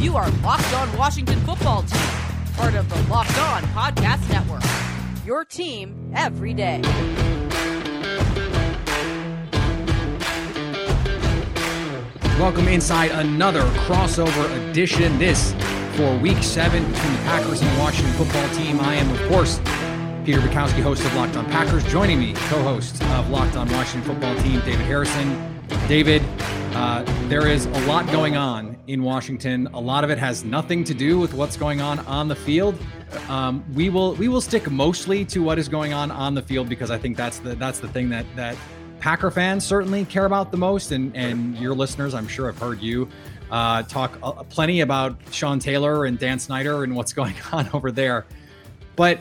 You are Locked On Washington Football Team, part of the Locked On Podcast Network. Your team every day. Welcome inside another crossover edition. This for week seven between the Packers and the Washington football team. I am, of course, Peter Bukowski, host of Locked On Packers. Joining me, co host of Locked On Washington football team, David Harrison. David, uh, there is a lot going on in Washington. A lot of it has nothing to do with what's going on on the field. Um, we will we will stick mostly to what is going on on the field because I think that's the that's the thing that that Packer fans certainly care about the most, and and your listeners, I'm sure, have heard you uh, talk uh, plenty about Sean Taylor and Dan Snyder and what's going on over there. But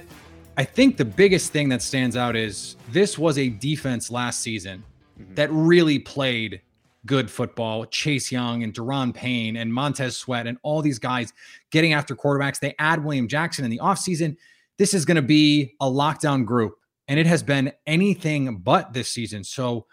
I think the biggest thing that stands out is this was a defense last season mm-hmm. that really played good football. Chase Young and Daron Payne and Montez Sweat and all these guys getting after quarterbacks. They add William Jackson in the offseason. This is going to be a lockdown group and it has been anything but this season. So,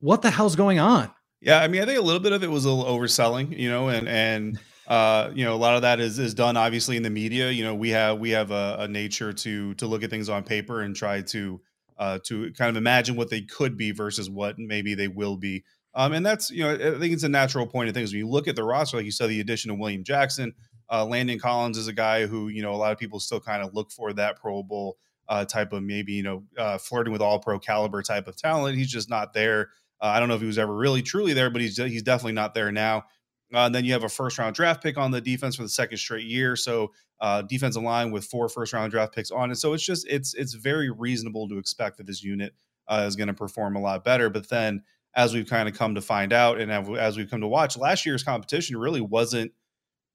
what the hell's going on? Yeah, I mean, I think a little bit of it was a little overselling, you know, and and uh, you know, a lot of that is is done obviously in the media. You know, we have we have a, a nature to to look at things on paper and try to uh, to kind of imagine what they could be versus what maybe they will be. Um, and that's you know, I think it's a natural point of things when you look at the roster, like you said, the addition of William Jackson, uh, Landon Collins is a guy who you know a lot of people still kind of look for that Pro Bowl uh, type of maybe you know uh, flirting with all pro caliber type of talent. He's just not there. Uh, I don't know if he was ever really truly there, but he's he's definitely not there now. Uh, and then you have a first round draft pick on the defense for the second straight year. So uh, defensive line with four first round draft picks on it. So it's just it's it's very reasonable to expect that this unit uh, is going to perform a lot better. But then as we've kind of come to find out, and as we've come to watch, last year's competition really wasn't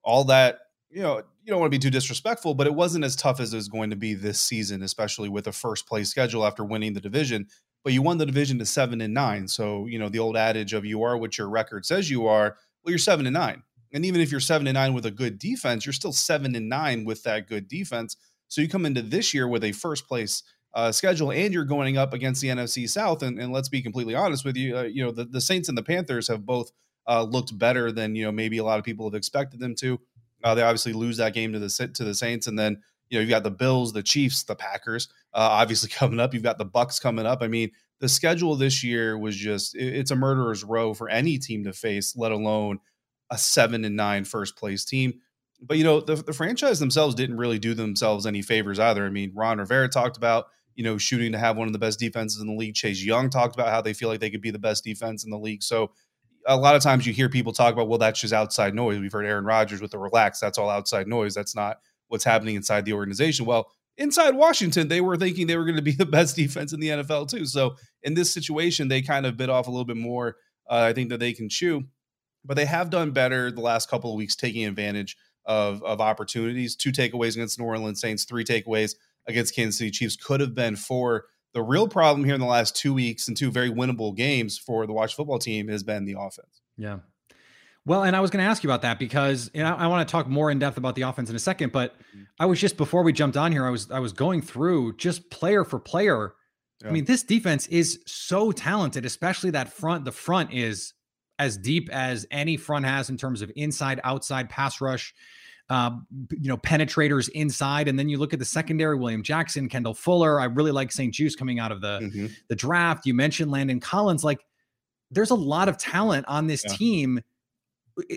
all that you know, you don't want to be too disrespectful, but it wasn't as tough as it was going to be this season, especially with a first place schedule after winning the division. But you won the division to seven and nine. So, you know, the old adage of you are what your record says you are, well, you're seven and nine. And even if you're seven and nine with a good defense, you're still seven and nine with that good defense. So you come into this year with a first place uh, schedule and you're going up against the NFC South. And, and let's be completely honest with you, uh, you know, the, the Saints and the Panthers have both uh, looked better than, you know, maybe a lot of people have expected them to. Uh, they obviously lose that game to the to the Saints, and then you know you've got the Bills, the Chiefs, the Packers. Uh, obviously coming up, you've got the Bucks coming up. I mean, the schedule this year was just it's a murderer's row for any team to face, let alone a seven and nine first place team. But you know the, the franchise themselves didn't really do themselves any favors either. I mean, Ron Rivera talked about you know shooting to have one of the best defenses in the league. Chase Young talked about how they feel like they could be the best defense in the league. So a lot of times you hear people talk about, well, that's just outside noise. We've heard Aaron Rodgers with the relax, that's all outside noise. That's not what's happening inside the organization. Well, inside Washington, they were thinking they were going to be the best defense in the NFL too. So in this situation, they kind of bit off a little bit more. Uh, I think that they can chew, but they have done better the last couple of weeks, taking advantage of of opportunities. Two takeaways against New Orleans Saints, three takeaways against Kansas City Chiefs could have been four the real problem here in the last two weeks and two very winnable games for the Watch football team has been the offense. Yeah. Well, and I was going to ask you about that because you know, I want to talk more in depth about the offense in a second. But mm-hmm. I was just before we jumped on here, I was I was going through just player for player. Yeah. I mean, this defense is so talented, especially that front. The front is as deep as any front has in terms of inside, outside pass rush um, you know, penetrators inside. And then you look at the secondary, William Jackson, Kendall Fuller. I really like St-Juste coming out of the mm-hmm. the draft. You mentioned Landon Collins. Like, there's a lot of talent on this yeah. team.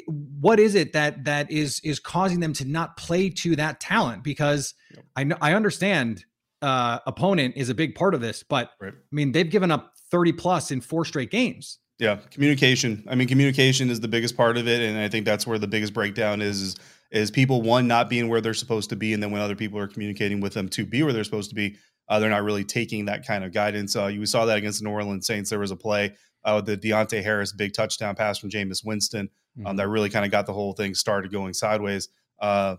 What is it that that is is causing them to not play to that talent? Because yep. I know I understand uh, opponent is a big part of this, but right. I mean they've given up 30 plus in four straight games. Yeah, communication. I mean, communication is the biggest part of it, and I think that's where the biggest breakdown is. Is, is people one not being where they're supposed to be, and then when other people are communicating with them to be where they're supposed to be, uh, they're not really taking that kind of guidance. Uh, you saw that against the New Orleans Saints. There was a play uh, with the Deonte Harris big touchdown pass from Jameis Winston um, mm-hmm. that really kind of got the whole thing started going sideways. Uh,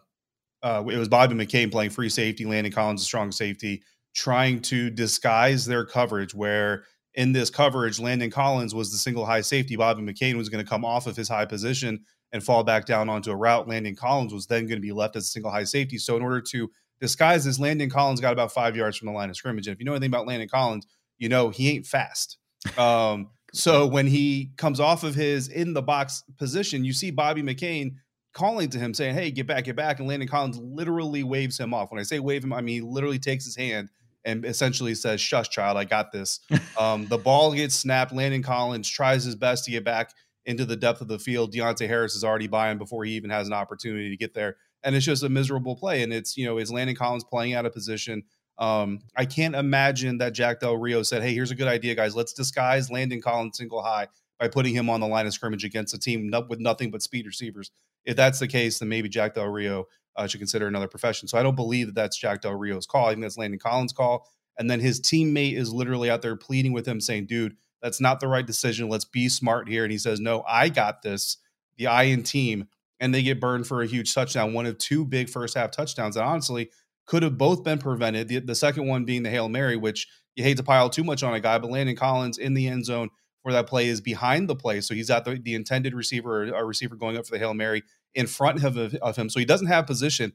uh, it was Bobby McCain playing free safety, Landon Collins a strong safety, trying to disguise their coverage. Where in this coverage, Landon Collins was the single high safety. Bobby McCain was going to come off of his high position and fall back down onto a route. Landon Collins was then going to be left as a single high safety. So in order to disguise this, Landon Collins got about five yards from the line of scrimmage. And if you know anything about Landon Collins, you know he ain't fast. Um, so when he comes off of his in the box position, you see Bobby McCain calling to him saying, Hey, get back, get back. And Landon Collins literally waves him off. When I say wave him, I mean he literally takes his hand and essentially says, Shush, child, I got this. um, the ball gets snapped. Landon Collins tries his best to get back into the depth of the field. Deonte Harris is already by him before he even has an opportunity to get there. And it's just a miserable play. And it's, you know, is Landon Collins playing out of position? Um, I can't imagine that Jack Del Rio said, Hey, here's a good idea, guys. Let's disguise Landon Collins single high by putting him on the line of scrimmage against a team with nothing but speed receivers. If that's the case, then maybe Jack Del Rio uh, should consider another profession. So I don't believe that that's Jack Del Rio's call. I think that's Landon Collins' call. And then his teammate is literally out there pleading with him, saying, dude, that's not the right decision. Let's be smart here. And he says, no, I got this. The Iron team. And they get burned for a huge touchdown, one of two big first half touchdowns. And honestly, could have both been prevented. The, the second one being the Hail Mary, which you hate to pile too much on a guy, but Landon Collins in the end zone for that play is behind the play. So he's at the, the intended receiver or a receiver going up for the Hail Mary in front of, of him. So he doesn't have position,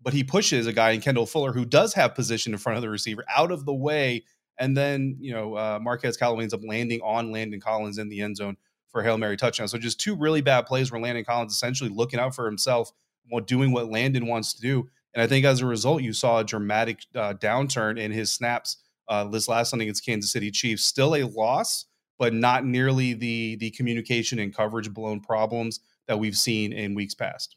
but he pushes a guy in Kendall Fuller who does have position in front of the receiver out of the way. And then, you know, uh, Marquez Callaway ends up landing on Landon Collins in the end zone for Hail Mary touchdown. So just two really bad plays where Landon Collins essentially looking out for himself while doing what Landon wants to do. And I think as a result, you saw a dramatic uh, downturn in his snaps uh, this last Sunday against Kansas City Chiefs. Still a loss, but not nearly the the communication and coverage blown problems that we've seen in weeks past.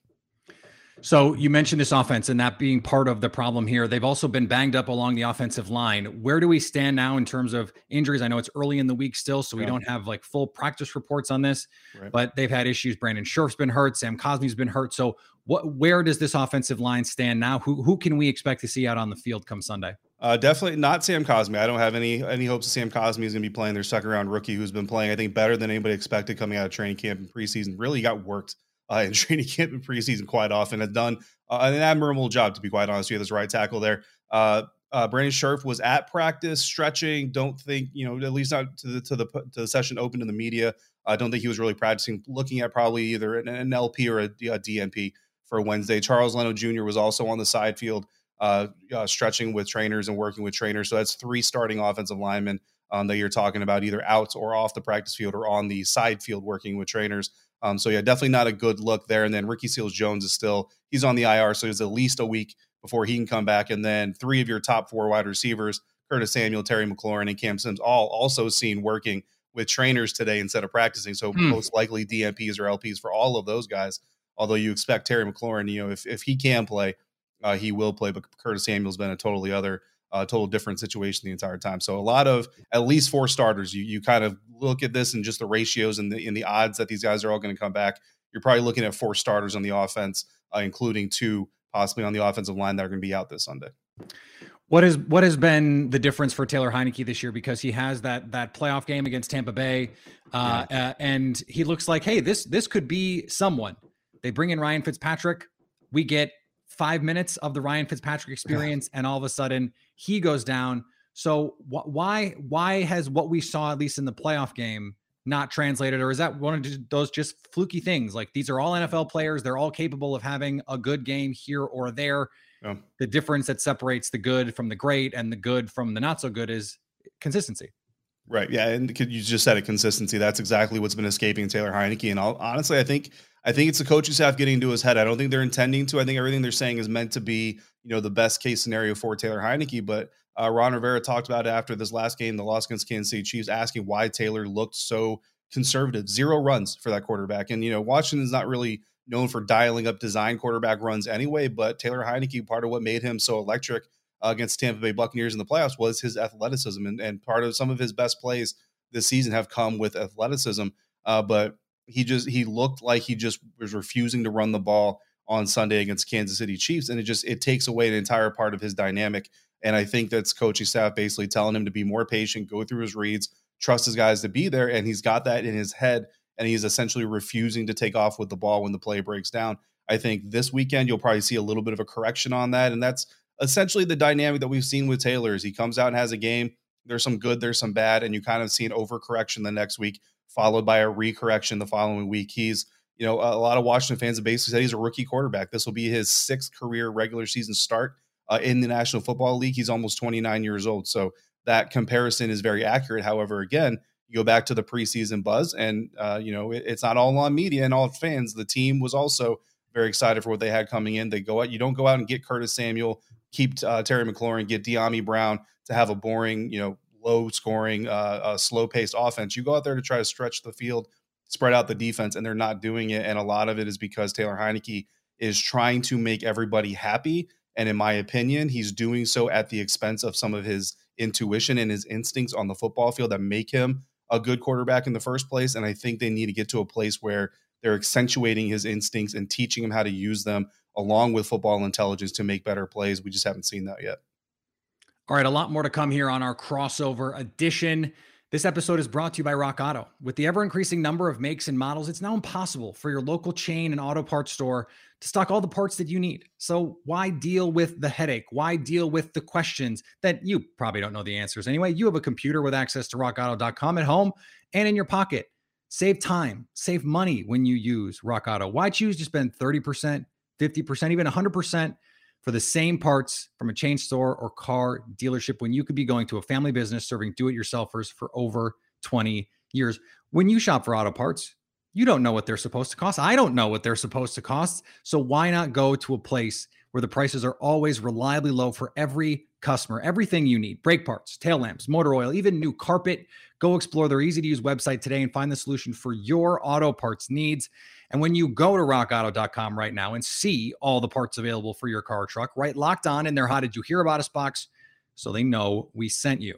So you mentioned this offense and that being part of the problem here. They've also been banged up along the offensive line. Where do we stand now in terms of injuries? I know it's early in the week still, so we don't have like full practice reports on this, right. but they've had issues. Brandon Scherff's been hurt, Sam Cosmi's been hurt. So what where does this offensive line stand now? Who who can we expect to see out on the field come Sunday? Uh, definitely not Sam Cosmi. I don't have any any hopes of Sam Cosmi is going to be playing their second round rookie who's been playing, I think, better than anybody expected coming out of training camp and preseason. Really got worked uh, in training camp and preseason quite often. Has done uh, an admirable job, to be quite honest. You have this right tackle there. Uh, uh, Brandon Scherff was at practice stretching. Don't think you know at least not to the to the to the session open to the media. I don't think he was really practicing. Looking at probably either an, an LP or a, a DNP for Wednesday. Charles Leno Jr. was also on the side field, uh, uh, stretching with trainers and working with trainers. So that's three starting offensive linemen um, that you're talking about, either out or off the practice field or on the side field working with trainers. Um, so yeah, definitely not a good look there. And then Ricky Seals Jones is still he's on the IR, so it's at least a week before he can come back. And then three of your top four wide receivers, Curtis Samuel, Terry McLaurin, and Cam Sims, all also seen working with trainers today instead of practicing. So hmm. most likely DNPs or LPs for all of those guys although you expect Terry McLaurin, you know, if, if he can play, uh, he will play. But Curtis Samuel's been a totally other, uh, total different situation the entire time. So a lot of at least four starters. You you kind of look at this and just the ratios and the in the odds that these guys are all going to come back. You're probably looking at four starters on the offense, uh, including two possibly on the offensive line that are going to be out this Sunday. What is what has been the difference for Taylor Heinicke this year? Because he has that that playoff game against Tampa Bay, uh, yeah. uh, and he looks like, hey, this this could be someone. They bring in Ryan Fitzpatrick. We get five minutes of the Ryan Fitzpatrick experience, and all of a sudden he goes down. So wh- why why has what we saw at least in the playoff game not translated, or is that one of those just fluky things? Like these are all NFL players; they're all capable of having a good game here or there. Yeah. The difference that separates the good from the great and the good from the not so good is consistency. Right. Yeah. And you just said a consistency. That's exactly what's been escaping Taylor Heinicke. And I'll, honestly, I think I think it's the coaching staff getting into his head. I don't think they're intending to. I think everything they're saying is meant to be, you know, the best case scenario for Taylor Heinicke. But uh, Ron Rivera talked about it after this last game, the loss against Kansas City Chiefs, asking why Taylor looked so conservative. Zero runs for that quarterback. And, you know, Washington's not really known for dialing up design quarterback runs anyway, but Taylor Heinicke, part of what made him so electric uh, against Tampa Bay Buccaneers in the playoffs was his athleticism. And, and part of some of his best plays this season have come with athleticism. Uh, but he just he looked like he just was refusing to run the ball on Sunday against Kansas City Chiefs, and it just it takes away an entire part of his dynamic. And I think that's coaching staff basically telling him to be more patient, go through his reads, trust his guys to be there, and he's got that in his head, and he's essentially refusing to take off with the ball when the play breaks down. I think this weekend you'll probably see a little bit of a correction on that. And that's essentially the dynamic that we've seen with Taylor is he comes out and has a game. There's some good, there's some bad, and you kind of see an overcorrection the next week, followed by a recorrection the following week. He's, you know, a lot of Washington fans have basically said he's a rookie quarterback. This will be his sixth career regular season start uh, in the National Football League. He's almost 29 years old. So that comparison is very accurate. However, again, you go back to the preseason buzz, and uh, you know it, it's not all on media and all fans. The team was also very excited for what they had coming in. They go out. You don't go out and get Curtis Samuel, keep uh, Terry McLaurin, get Dyami Brown to have a boring, you know, low scoring, uh, uh, slow paced offense. You go out there to try to stretch the field, spread out the defense, and they're not doing it. And a lot of it is because Taylor Heinicke is trying to make everybody happy. And in my opinion, he's doing so at the expense of some of his intuition and his instincts on the football field that make him a good quarterback in the first place. And I think they need to get to a place where they're accentuating his instincts and teaching him how to use them along with football intelligence to make better plays. We just haven't seen that yet. All right, a lot more to come here on our crossover edition. This episode is brought to you by Rock Auto. With the ever increasing number of makes and models, it's now impossible for your local chain and auto parts store to stock all the parts that you need. So, why deal with the headache? Why deal with the questions that you probably don't know the answers anyway? You have a computer with access to rockauto.com at home and in your pocket. Save time, save money when you use Rock Auto. Why choose to spend 30%, 50%, even 100% for the same parts from a chain store or car dealership when you could be going to a family business serving do it yourselfers for over 20 years? When you shop for auto parts, you don't know what they're supposed to cost. I don't know what they're supposed to cost. So why not go to a place where the prices are always reliably low for every customer? Everything you need brake parts, tail lamps, motor oil, even new carpet. Go explore their easy to use website today and find the solution for your auto parts needs. And when you go to rockauto.com right now and see all the parts available for your car or truck, right locked on in their How Did You Hear About Us box so they know we sent you.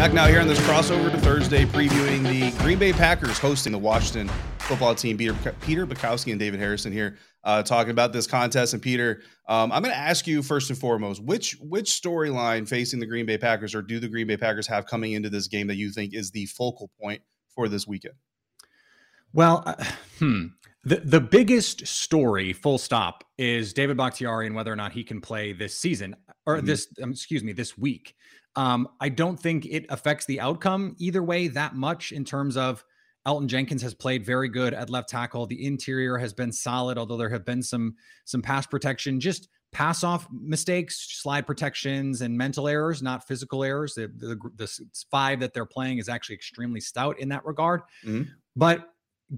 Back now here on this crossover to Thursday, previewing the Green Bay Packers hosting the Washington football team. Peter, Peter Bukowski and David Harrison here uh, talking about this contest. And Peter, um, I'm going to ask you first and foremost, which which storyline facing the Green Bay Packers or do the Green Bay Packers have coming into this game that you think is the focal point for this weekend? Well, uh, hmm. The the biggest story, full stop, is David Bakhtiari and whether or not he can play this season or mm-hmm. this. Um, excuse me, this week. Um, I don't think it affects the outcome either way that much in terms of Elgton Jenkins has played very good at left tackle. The interior has been solid, although there have been some some pass protection, just pass off mistakes, slide protections, and mental errors, not physical errors. The, the, the five that they're playing is actually extremely stout in that regard. Mm-hmm. But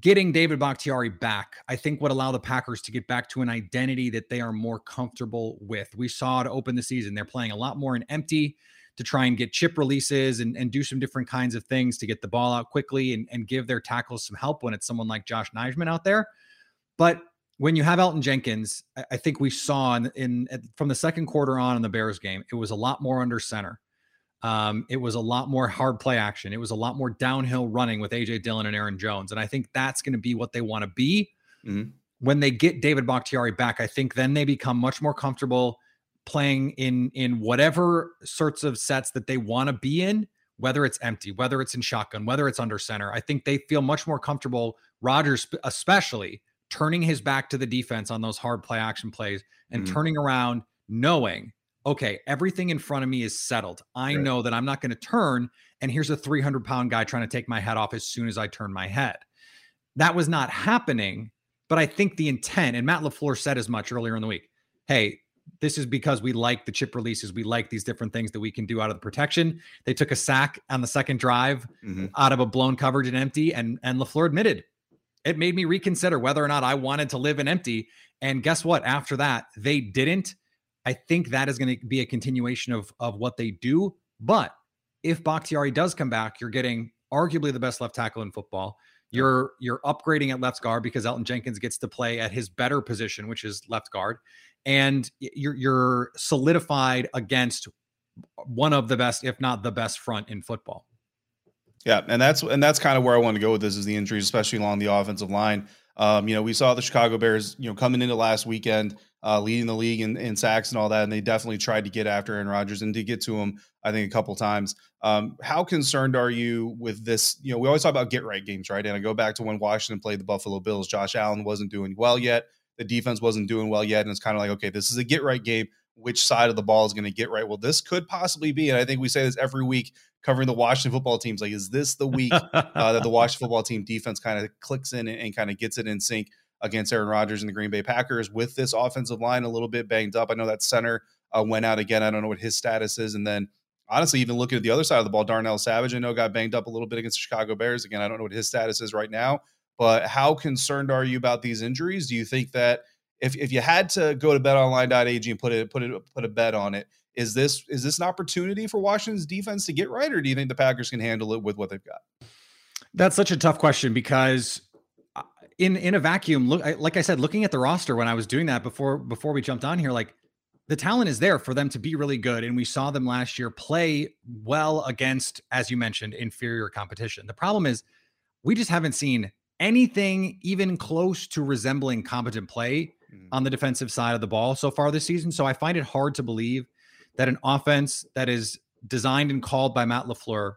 getting David Bakhtiari back, I think would allow the Packers to get back to an identity that they are more comfortable with. We saw to open the season, they're playing a lot more in empty to try and get chip releases and, and do some different kinds of things to get the ball out quickly and, and give their tackles some help when it's someone like Yosh Nijman out there. But when you have Elgton Jenkins, I, think we saw in, in, from the second quarter on in the Bears game, it was a lot more under center. Um, it was a lot more hard play action. It was a lot more downhill running with AJ Dillon and Aaron Jones. And I think that's going to be what they want to be. Mm-hmm. When they get David Bakhtiari back, I think then they become much more comfortable playing in in whatever sorts of sets that they want to be in whether it's empty whether it's in shotgun whether it's under center i think they feel much more comfortable rodgers especially turning his back to the defense on those hard play action plays and mm-hmm. turning around knowing okay everything in front of me is settled i right. know that i'm not going to turn and here's a 300 pound guy trying to take my head off as soon as i turn my head that was not happening but i think the intent and matt lafleur said as much earlier in the week hey this is because we like the chip releases. We like these different things that we can do out of the protection. They took a sack on the second drive mm-hmm. out of a blown coverage and empty, and and Lafleur admitted it made me reconsider whether or not I wanted to live in empty. And guess what? After that, they didn't. I think that is going to be a continuation of of what they do. But if Bakhtiari does come back, you're getting arguably the best left tackle in football. You're you're upgrading at left guard because Elgton Jenkins gets to play at his better position, which is left guard, and you're you're solidified against one of the best, if not the best, front in football. Yeah, and that's and that's kind of where I want to go with this is the injuries, especially along the offensive line. Um, you know, we saw the Chicago Bears, you know, coming into last weekend, uh, leading the league in, in sacks and all that, and they definitely tried to get after Aaron Rodgers and to get to him, I think, a couple times. Um, how concerned are you with this? You know, we always talk about get right games, right? And I go back to when Washington played the Buffalo Bills. Josh Allen wasn't doing well yet. The defense wasn't doing well yet, and it's kind of like, okay, this is a get right game. Which side of the ball is going to get right? Well, this could possibly be, and I think we say this every week covering the Washington football teams. Like, is this the week uh, that the Washington football team defense kind of clicks in and, and kind of gets it in sync against Aaron Rodgers and the Green Bay Packers with this offensive line a little bit banged up? I know that center uh, went out again. I don't know what his status is. And then, honestly, even looking at the other side of the ball, Darnell Savage, I know got banged up a little bit against the Chicago Bears. Again, I don't know what his status is right now. But how concerned are you about these injuries? Do you think that if, if you had to go to betonline.ag and put it put it put a bet on it, is this is this an opportunity for Washington's defense to get right, or do you think the Packers can handle it with what they've got? That's such a tough question because uh, in in a vacuum, look like I said, looking at the roster when I was doing that before before we jumped on here, like the talent is there for them to be really good, and we saw them last year play well against, as you mentioned, inferior competition. The problem is we just haven't seen anything even close to resembling competent play. On the defensive side of the ball so far this season. So I find it hard to believe that an offense that is designed and called by Matt LaFleur,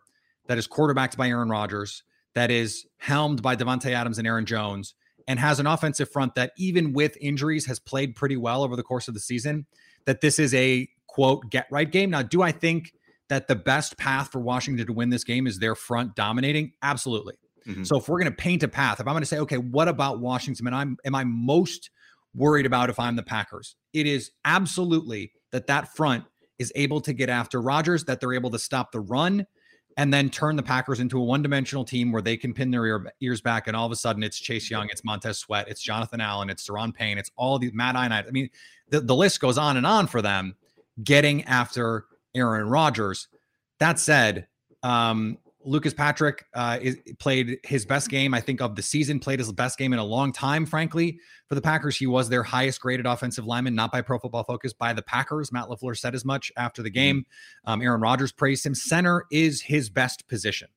that is quarterbacked by Aaron Rodgers, that is helmed by Davante Adams and Aaron Jones, and has an offensive front that, even with injuries, has played pretty well over the course of the season, that this is a quote get right game. Now, do I think that the best path for Washington to win this game is their front dominating? Absolutely. Mm-hmm. So if we're going to paint a path, if I'm going to say, okay, what about Washington? And I'm am I most worried about if I'm the Packers? It is absolutely that that front is able to get after Rodgers, that they're able to stop the run and then turn the Packers into a one-dimensional team where they can pin their ear, ears back, and all of a sudden it's Chase Young, it's Montez Sweat, it's Jonathan Allen, it's Daron Payne, it's all these Matt Ioannidis. I mean, the, the list goes on and on for them getting after Aaron Rodgers. That said, um, Lucas Patrick uh, is, played his best game, I think, of the season, played his best game in a long time, frankly, for the Packers. He was their highest graded offensive lineman, not by Pro Football Focus, by the Packers. Matt LaFleur said as much after the mm-hmm. game. Um, Aaron Rodgers praised him. Center is his best position.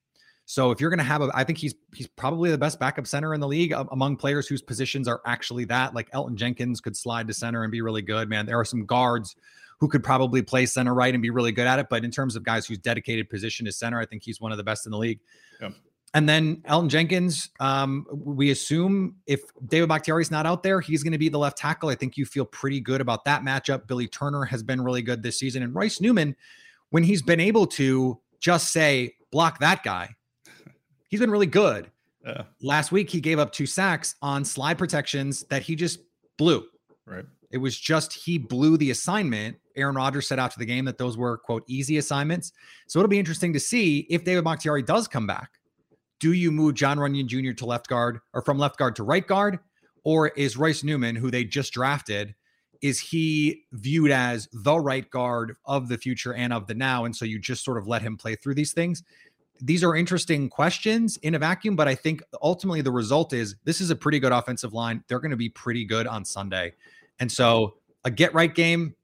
So if you're going to have a, I think he's he's probably the best backup center in the league among players whose positions are actually that. Like Elgton Jenkins could slide to center and be really good. Man, there are some guards who could probably play center right and be really good at it. But in terms of guys whose dedicated position is center, I think he's one of the best in the league. Yeah. And then Elgton Jenkins, um, we assume if David Bakhtiari's not out there, he's going to be the left tackle. I think you feel pretty good about that matchup. Billy Turner has been really good this season. And Royce Newman, when he's been able to just say, block that guy, he's been really good. Yeah. Last week, he gave up two sacks on slide protections that he just blew. Right. It was just he blew the assignment. Aaron Rodgers out to the game that those were quote easy assignments. So it'll be interesting to see if David Bakhtiari does come back. Do you move Jon Runyan Jr. to left guard or from left guard to right guard? Or is Royce Newman, who they just drafted, is he viewed as the right guard of the future and of the now? And so you just sort of let him play through these things. These are interesting questions in a vacuum, but I think ultimately the result is this is a pretty good offensive line. They're going to be pretty good on Sunday. And so a get right game,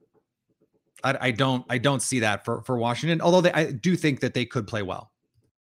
I, I, don't I don't see that for for Washington. Although they, I do think that they could play well.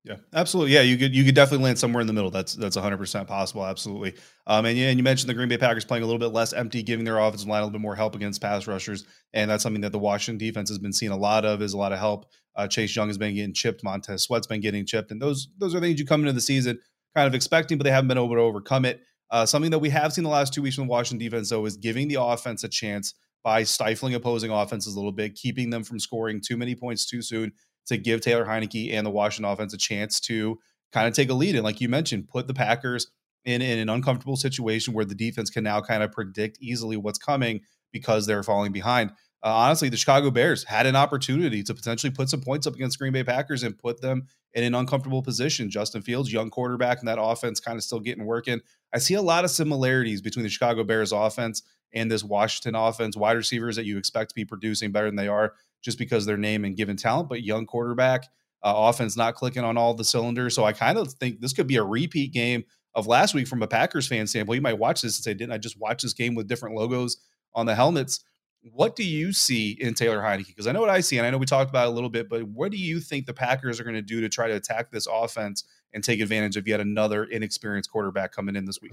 Yeah, absolutely. Yeah, you could you could definitely land somewhere in the middle. That's that's 100 percent possible. Absolutely. Um, and, you and you mentioned the Green Bay Packers playing a little bit less empty, giving their offensive line a little bit more help against pass rushers, and that's something that the Washington defense has been seeing a lot of. Is a lot of help. Uh, Chase Young has been getting chipped. Montez Sweat's been getting chipped, and those those are things you come into the season kind of expecting, but they haven't been able to overcome it. Uh, something that we have seen the last two weeks from the Washington defense, though, is giving the offense a chance by stifling opposing offenses a little bit, keeping them from scoring too many points too soon to give Taylor Heinicke and the Washington offense a chance to kind of take a lead. And like you mentioned, put the Packers in, in an uncomfortable situation where the defense can now kind of predict easily what's coming because they're falling behind. Uh, honestly, the Chicago Bears had an opportunity to potentially put some points up against Green Bay Packers and put them in an uncomfortable position. Justin Fields, young quarterback, and that offense kind of still getting working. I see a lot of similarities between the Chicago Bears offense and this Washington offense. Wide receivers that you expect to be producing better than they are just because their name and given talent, but young quarterback, uh, offense not clicking on all the cylinders. So I kind of think this could be a repeat game of last week from a Packers fan standpoint. You might watch this and say, "Didn't I just watch this game with different logos on the helmets?" What do you see in Taylor Heinicke? Because I know what I see, and I know we talked about a little bit, but what do you think the Packers are going to do to try to attack this offense and take advantage of yet another inexperienced quarterback coming in this week?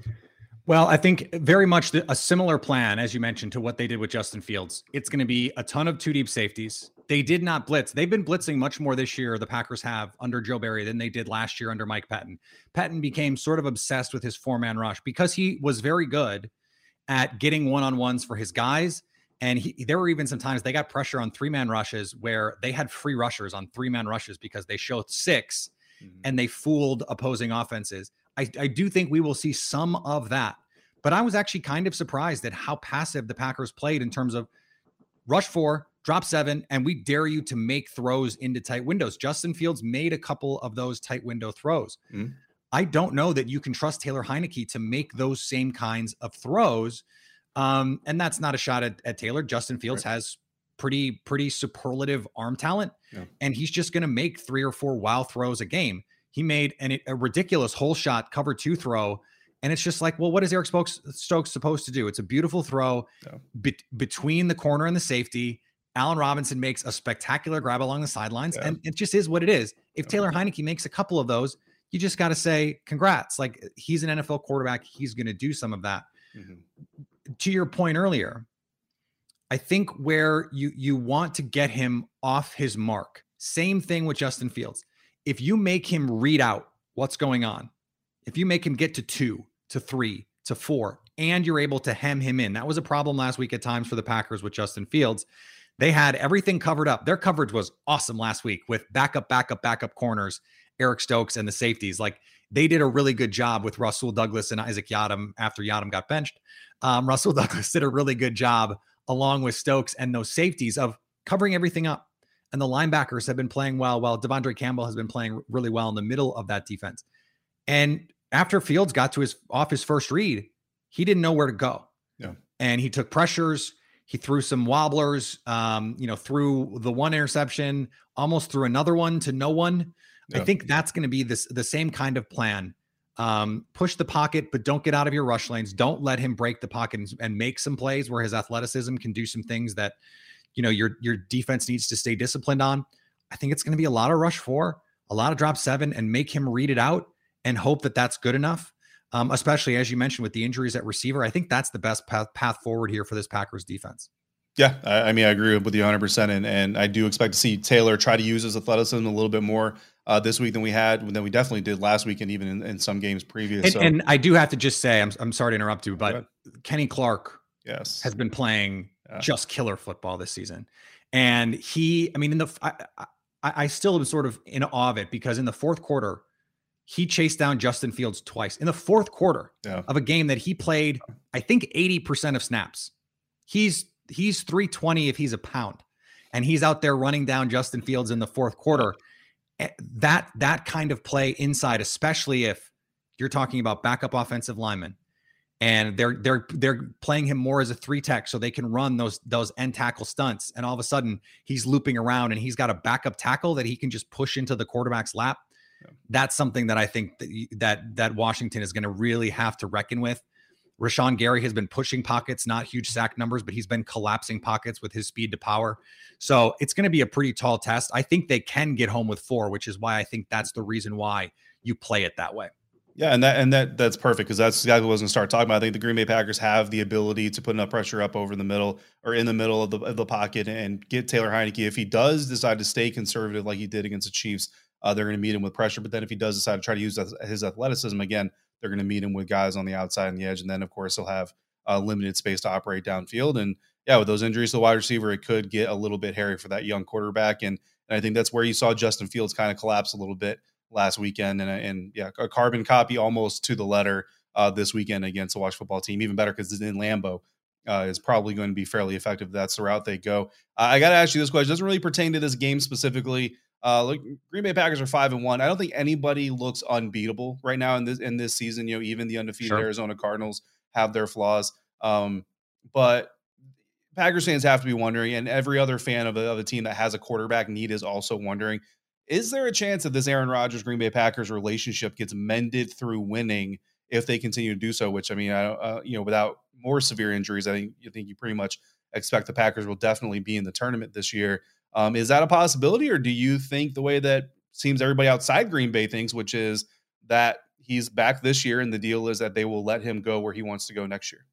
Well, I think very much the, a similar plan, as you mentioned, to what they did with Justin Fields. It's going to be a ton of two deep safeties. They did not blitz. They've been blitzing much more this year, the Packers have under Joe Barry than they did last year under Mike Pettine. Pettine became sort of obsessed with his four man rush because he was very good at getting one on ones for his guys. And he, there were even some times they got pressure on three man rushes where they had free rushers on three man rushes because they showed 6 mm-hmm. and they fooled opposing offenses. I, I do think we will see some of that. But I was actually kind of surprised at how passive the Packers played in terms of rush four, drop seven, and we dare you to make throws into tight windows. Justin Fields made a couple of those tight window throws. Mm-hmm. I don't know that you can trust Taylor Heinicke to make those same kinds of throws. Um, and that's not a shot at, at Taylor. Justin Fields right. has pretty, pretty superlative arm talent, yeah. and he's just going to make three or four wild throws a game. He made an, a ridiculous hole shot cover two throw and it's just like, well, what is Eric Stokes, Stokes supposed to do? It's a beautiful throw be- between the corner and the safety. Allen Robinson makes a spectacular grab along the sidelines, yeah. and it just is what it is. If Taylor Heinicke makes a couple of those, you just got to say congrats. Like he's an NFL quarterback, he's going to do some of that. Mm-hmm. To your point earlier, I think where you you want to get him off his mark. Same thing with Justin Fields. If you make him read out what's going on, if you make him get to two, to three, to four, and you're able to hem him in, that was a problem last week at times for the Packers with Justin Fields. They had everything covered up. Their coverage was awesome last week with backup, backup, backup corners, Eric Stokes and the safeties. Like they did a really good job with Rasul Douglas and Isaac Yiadom after Yiadom got benched. Um, Rasul Douglas did a really good job along with Stokes and those safeties of covering everything up. And the linebackers have been playing well, while De'Vondre Campbell has been playing really well in the middle of that defense. And after Fields got to his off his first read, he didn't know where to go. Yeah. And he took pressures. He threw some wobblers, um, you know, threw the one interception, almost threw another one to no one. Yeah. I think that's going to be this the same kind of plan. Um, push the pocket, but don't get out of your rush lanes. Don't let him break the pocket and, and make some plays where his athleticism can do some things that, you know, your your defense needs to stay disciplined on. I think it's going to be a lot of rush four, a lot of drop seven, and make him read it out and hope that that's good enough. Um, especially as you mentioned with the injuries at receiver, I think that's the best path, path forward here for this Packers defense. Yeah, I, I mean, I agree with you 100, percent and and I do expect to see Taylor try to use his athleticism a little bit more uh, this week than we had than we definitely did last week, and even in, in some games previous. And, so. and, I do have to just say, I'm I'm sorry to interrupt you, but Kenny Clark, yes, has been playing yeah. just killer football this season, and he, I mean, in the I, I, I still am sort of in awe of it because in the fourth quarter he chased down Justin Fields twice in the fourth quarter yeah. of a game that he played, I think 80% of snaps. He's he's 320 if he's a pound. And he's out there running down Justin Fields in the fourth quarter. Eh, that that kind of play inside, especially if you're talking about backup offensive linemen and they're they're they're playing him more as a three tech so they can run those those end tackle stunts. And all of a sudden he's looping around and he's got a backup tackle that he can just push into the quarterback's lap. That's something that I think that that, that Washington is going to really have to reckon with. Rashan Gary has been pushing pockets, not huge sack numbers, but he's been collapsing pockets with his speed to power. So it's going to be a pretty tall test. I think they can get home with four, which is why I think that's the reason why you play it that way. Yeah, and that and that that's perfect because that's exactly what I was going to start talking about. I think the Green Bay Packers have the ability to put enough pressure up over the middle or in the middle of the of the pocket and get Taylor Heinicke if he does decide to stay conservative like he did against the Chiefs uh, they're going to meet him with pressure. But then if he does decide to try to use his athleticism again, they're going to meet him with guys on the outside and the edge. And then, of course, he'll have uh, limited space to operate downfield. And yeah, with those injuries to the wide receiver, it could get a little bit hairy for that young quarterback. And, and I think that's where you saw Justin Fields kind of collapse a little bit last weekend. And, and yeah, a carbon copy almost to the letter uh, this weekend against the Wash football team. Even better because it's in Lambeau. Uh, is probably going to be fairly effective. That's the route they go. Uh, I got to ask you this question. It doesn't really pertain to this game specifically, uh, look, Green Bay Packers are five and one. I don't think anybody looks unbeatable right now in this in this season. You know, even the undefeated sure. Arizona Cardinals have their flaws. Um, but Packers fans have to be wondering, and every other fan of a, of a team that has a quarterback need is also wondering: Is there a chance that this Aaron Rodgers Green Bay Packers relationship gets mended through winning if they continue to do so. Which I mean, I, uh, you know, without more severe injuries, I think you think you pretty much expect the Packers will definitely be in the tournament this year. Um, is that a possibility, or do you think the way that seems everybody outside Green Bay thinks, which is that he's back this year, and the deal is that they will let him go where he wants to go next year?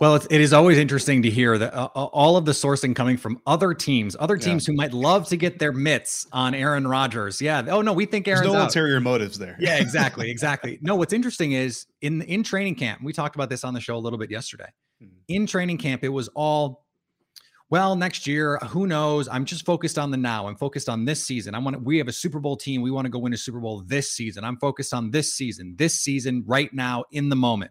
Well, it's, it is always interesting to hear that uh, all of the sourcing coming from other teams, other teams yeah. who might love to get their mitts on Aaron Rodgers. Yeah. Oh no, we think Aaron's There's no out. ulterior motives there. Yeah, exactly, exactly. no, what's interesting is in in training camp. We talked about this on the show a little bit yesterday. Mm-hmm. In training camp, it was all well, next year, who knows? I'm just focused on the now. I'm focused on this season. I want we have a Super Bowl team. We want to go win a Super Bowl this season. I'm focused on this season, this season, right now, in the moment.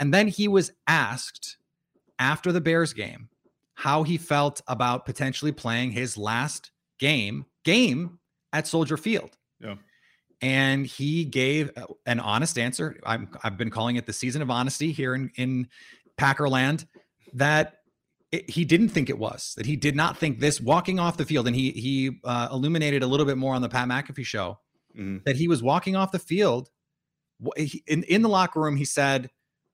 And then he was asked after the Bears game how he felt about potentially playing his last game game at Soldier Field. Yeah. And he gave uh, an honest answer. I'm, I've been calling it the season of honesty here in, in Packerland that it, he didn't think it was that he did not think this walking off the field and he he uh, illuminated a little bit more on the pat mcafee show mm-hmm. that he was walking off the field in, in the locker room he said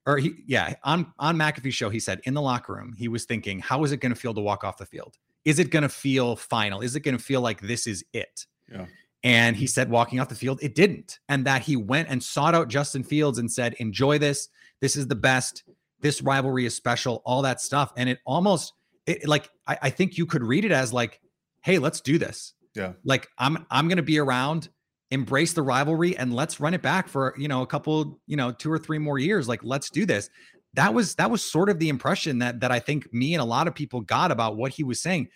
or he yeah on on mcafee's show he said in the locker room he was thinking how is it going to feel to walk off the field? Is it going to feel final? Is it going to feel like this is it? Yeah. And he said walking off the field it didn't and that he went and sought out justin fields and said enjoy this. This is the best this rivalry is special, all that stuff. And it almost it, like I, I think you could read it as like, hey, let's do this. Yeah. Like I'm I'm gonna be around, embrace the rivalry, and let's run it back for you know a couple, you know, two or three more years. Like, let's do this. That was that was sort of the impression that that I think me and a lot of people got about what he was saying.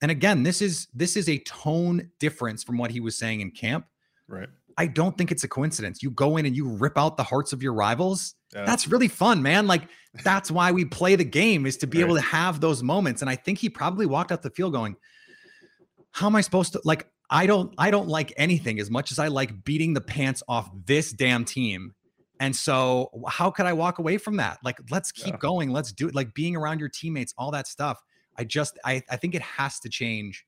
And again, this is this is a tone difference from what he was saying in camp. Right. I don't think it's a coincidence. You go in and you rip out the hearts of your rivals. Yeah. That's really fun, man. Like that's why we play the game is to be right. able to have those moments. And I think he probably walked out the field going, "How am I supposed to like? I don't. I don't like anything as much as I like beating the pants off this damn team." And so, how could I walk away from that? Like, let's keep yeah. going. Let's do it. Like being around your teammates, all that stuff. I just, I, I think it has to change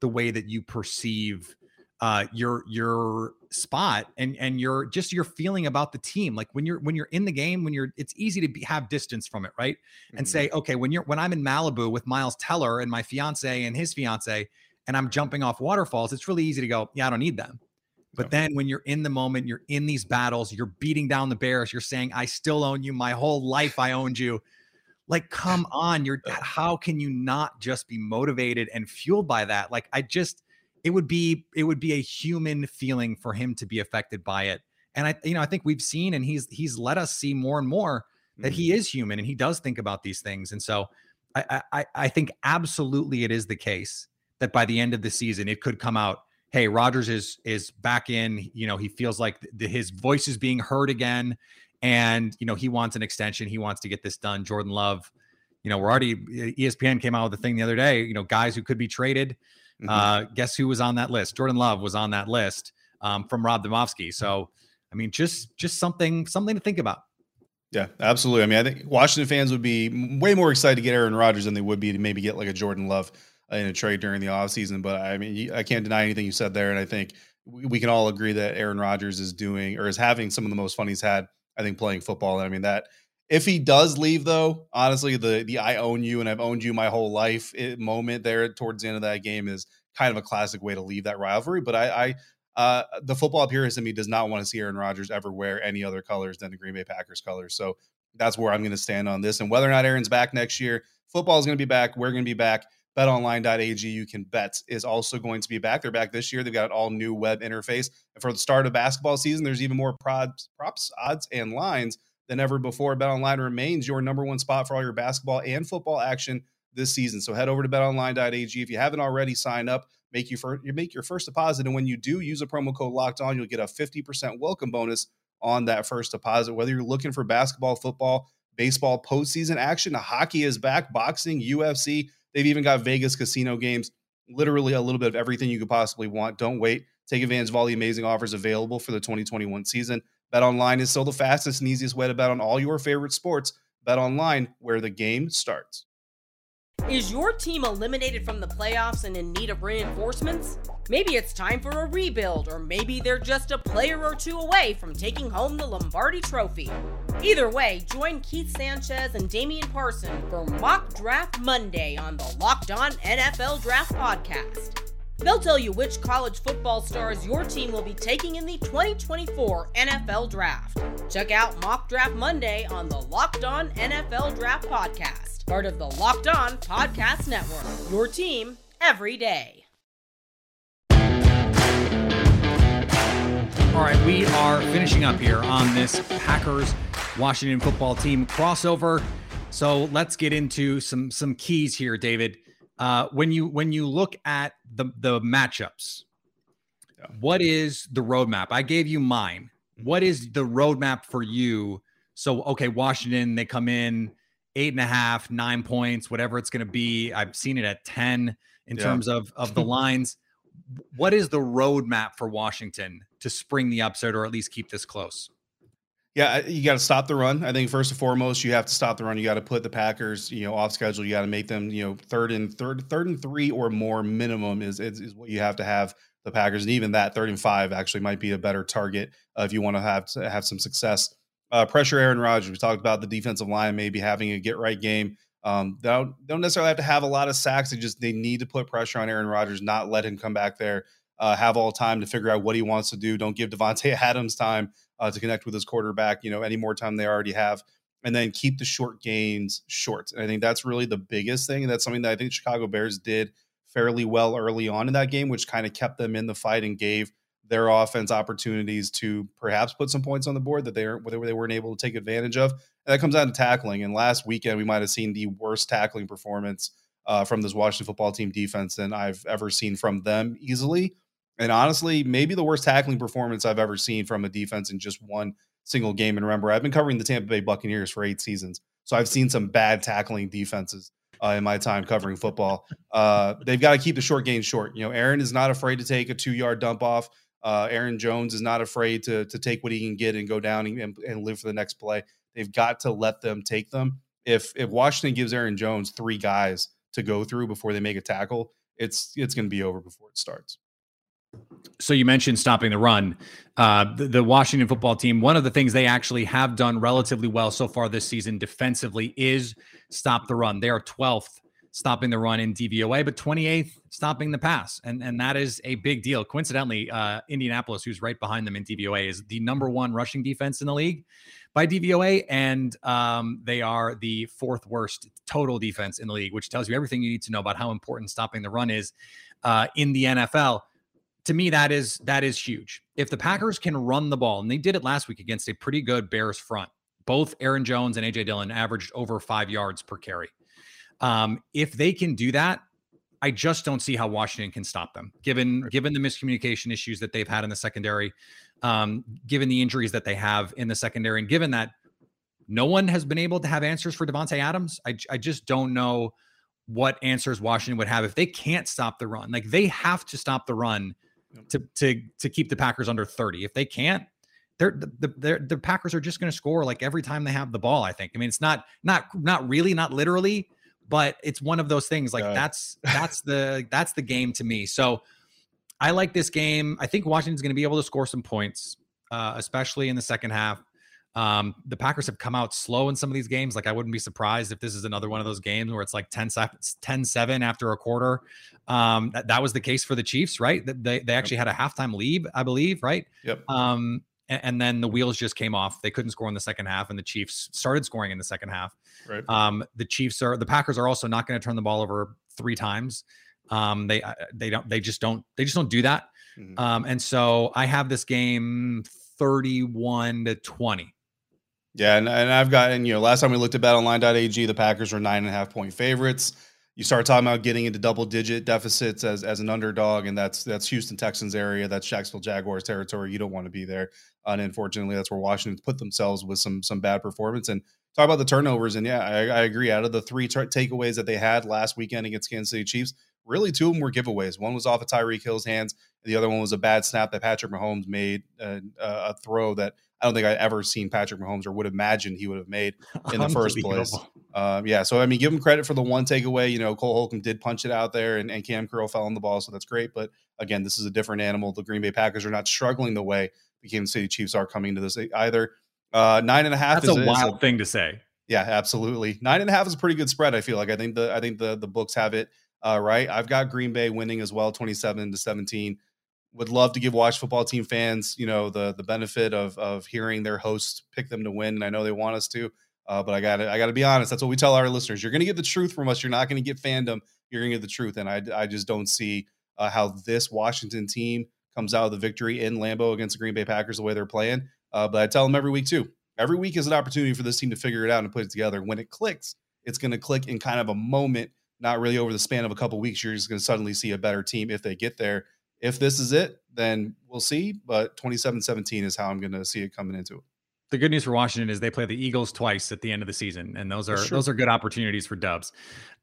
the way that you perceive uh, your your spot and and your just your feeling about the team. Like when you're when you're in the game, when you're it's easy to be, have distance from it, right? Mm-hmm. And say, okay, when you're when I'm in Malibu with Miles Teller and my fiance and his fiance, and I'm jumping off waterfalls, it's really easy to go, yeah, I don't need them. But then when you're in the moment, you're in these battles, you're beating down the bears, you're saying, I still own you. My whole life I owned you. Like, come on, you're how can you not just be motivated and fueled by that? Like, I just it would be it would be a human feeling for him to be affected by it. And I, you know, I think we've seen and he's he's let us see more and more that mm-hmm. he is human and he does think about these things. And so I, I I think absolutely it is the case that by the end of the season it could come out. Hey, Rodgers is is back in. You know, he feels like the, his voice is being heard again, and you know he wants an extension. He wants to get this done. Jordan Love, you know, we're already ESPN came out with a thing the other day. You know, guys who could be traded. Mm-hmm. Uh, guess who was on that list? Jordan Love was on that list um, from Rob Demovsky. So, I mean, just just something something to think about. Yeah, absolutely. I mean, I think Washington fans would be way more excited to get Aaron Rodgers than they would be to maybe get like a Jordan Love in a trade during the offseason. But I mean, I can't deny anything you said there. And I think we can all agree that Aaron Rodgers is doing or is having some of the most fun he's had, I think, playing football. And I mean, that if he does leave, though, honestly, the the I own you and I've owned you my whole life it, moment there towards the end of that game is kind of a classic way to leave that rivalry. But I, I uh, the football purist in me does not want to see Aaron Rodgers ever wear any other colors than the Green Bay Packers colors. So that's where I'm going to stand on this. And whether or not Aaron's back next year, football is going to be back. We're going to be back. BetOnline.ag, you can bet, is also going to be back. They're back this year. They've got an all new web interface. And for the start of basketball season, there's even more props, props, odds, and lines than ever before. BetOnline remains your number one spot for all your basketball and football action this season. So head over to betonline.ag. If you haven't already signed up, make you, for, you make your first deposit. And when you do use a promo code locked on, you'll get a 50% welcome bonus on that first deposit. Whether you're looking for basketball, football, baseball, postseason action, hockey is back, boxing, UFC. They've even got Vegas casino games. Literally a little bit of everything you could possibly want. Don't wait. Take advantage of all the amazing offers available for the 2021 season. Bet online is still the fastest and easiest way to bet on all your favorite sports. Bet online, where the game starts. Is your team eliminated from the playoffs and in need of reinforcements? Maybe it's time for a rebuild, or maybe they're just a player or two away from taking home the Lombardi Trophy. Either way, join Keith Sanchez and Damian Parson for Mock Draft Monday on the Locked On NFL Draft Podcast. They'll tell you which college football stars your team will be taking in the 2024 NFL Draft. Check out Mock Draft Monday on the Locked On NFL Draft Podcast, part of the Locked On Podcast Network. Your team every day. All right, we are finishing up here on this Packers Washington football team crossover. So let's get into some some keys here, David. Uh, when you when you look at the the matchups, yeah. what is the roadmap? I gave you mine. Mm-hmm. What is the roadmap for you? So okay, Washington they come in eight and a half, nine points, whatever it's going to be. I've seen it at ten in yeah. terms of of the lines. what is the roadmap for Washington to spring the upset or at least keep this close? Yeah, you got to stop the run. I think first and foremost, you have to stop the run. You got to put the Packers, you know, off schedule. You got to make them, you know, third and third, third and three or more minimum is, is, is what you have to have the Packers, and even that third and five actually might be a better target uh, if you want to have to have some success. Uh, pressure Aaron Rodgers. We talked about the defensive line maybe having a get right game. Um, they don't, they don't necessarily have to have a lot of sacks. They just they need to put pressure on Aaron Rodgers, not let him come back there, uh, have all time to figure out what he wants to do. Don't give Davante Adams time uh, to connect with his quarterback. You know, any more time they already have, and then keep the short gains short. And I think that's really the biggest thing. And that's something that I think Chicago Bears did fairly well early on in that game, which kind of kept them in the fight and gave their offense opportunities to perhaps put some points on the board that they are they weren't able to take advantage of. And that comes down to tackling. And last weekend we might have seen the worst tackling performance uh, from this Washington football team defense than I've ever seen from them easily. And honestly, maybe the worst tackling performance I've ever seen from a defense in just one single game. And remember, I've been covering the Tampa Bay Buccaneers for eight seasons, so I've seen some bad tackling defenses. Uh, in my time covering football, uh, they've got to keep the short game short. You know, Aaron is not afraid to take a two-yard dump off. Uh, Aaron Jones is not afraid to to take what he can get and go down and, and live for the next play. They've got to let them take them. If if Washington gives Aaron Jones three guys to go through before they make a tackle, it's it's going to be over before it starts. So you mentioned stopping the run. Uh, the, the, Washington football team. One of the things they actually have done relatively well so far this season defensively is stop the run. They are 12th stopping the run in DVOA, but 28th stopping the pass. And, and that is a big deal. Coincidentally, uh, Indianapolis, who's right behind them in DVOA, is the number one rushing defense in the league by DVOA. And um, they are the fourth worst total defense in the league, which tells you everything you need to know about how important stopping the run is uh, in the NFL. To me, that is that is huge. If the Packers can run the ball, and they did it last week against a pretty good Bears front, both Aaron Jones and AJ Dillon averaged over five yards per carry. Um, if they can do that, I just don't see how Washington can stop them, given given the miscommunication issues that they've had in the secondary, um, given the injuries that they have in the secondary, and given that no one has been able to have answers for Davante Adams. I, I just don't know what answers Washington would have if they can't stop the run. Like they have to stop the run to to to keep the Packers under 30. If they can't, they're the they're, the Packers are just going to score like every time they have the ball. I think. I mean, it's not not not really, not literally, but it's one of those things. Like that's that's the that's the game to me. So I like this game. I think Washington's going to be able to score some points, uh, especially in the second half. Um, the Packers have come out slow in some of these games. Like I wouldn't be surprised if this is another one of those games where it's like 10 10 7 after a quarter. Um, that, that was the case for the Chiefs, right? They, they actually had a halftime lead, I believe, right? Yep. Um, and, and, then the wheels just came off. They couldn't score in the second half, and the Chiefs started scoring in the second half. Right. Um, the Chiefs are the Packers are also not going to turn the ball over three times. Um, they uh, they don't they just don't they just don't do that. Mm-hmm. Um, and so I have this game 31 to 20. Yeah, and, and I've gotten, you know last time we looked at BetOnline.ag, the Packers were nine and a half point favorites. You start talking about getting into double digit deficits as as an underdog, and that's that's Houston Texans area, that's Jacksonville Jaguars territory. You don't want to be there, and unfortunately, that's where Washington put themselves with some some bad performance. And talk about the turnovers, and yeah, I, I agree. Out of the three takeaways that they had last weekend against Kansas City Chiefs, really two of them were giveaways. One was off of Tyreek Hill's hands, and the other one was a bad snap that Patrick Mahomes made uh, a throw that I don't think I ever seen Patrick Mahomes or would imagine he would have made in the first place. um, yeah, so I mean, give him credit for the one takeaway. You know, Cole Holcomb did punch it out there, and, and Cam Curl fell on the ball, so that's great. But again, this is a different animal. The Green Bay Packers are not struggling the way the Kansas City Chiefs are coming to this either. Uh, nine and a half. That's is, a wild a, thing to say. Yeah, absolutely. Nine and a half is a pretty good spread. I feel like I think the I think the the books have it uh, right. I've got Green Bay winning as well, twenty seven to seventeen. Would love to give watch football team fans, you know, the the benefit of of hearing their host pick them to win, and I know they want us to. Uh, but I got to I got to be honest. That's what we tell our listeners. You're going to get the truth from us. You're not going to get fandom. You're going to get the truth. And I I just don't see uh, how this Washington team comes out of the victory in Lambeau against the Green Bay Packers the way they're playing. Uh, but I tell them every week too. Every week is an opportunity for this team to figure it out and put it together. When it clicks, it's going to click in kind of a moment, not really over the span of a couple weeks. You're just going to suddenly see a better team if they get there. If this is it, then we'll see. But 27 17 is how I'm going to see it coming into it the good news for Washington is they play the Eagles twice at the end of the season, and those are those are good opportunities for Dubs.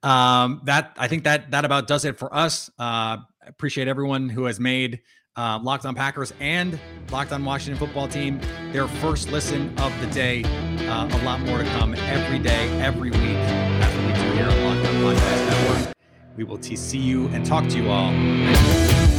Um, that I think that that about does it for us. Uh, appreciate everyone who has made uh, Locked On Packers and Locked On Washington Football Team their first listen of the day. Uh, a lot more to come every day, every week. That's what we do here on Locked On Podcast Network. We will see you and talk to you all.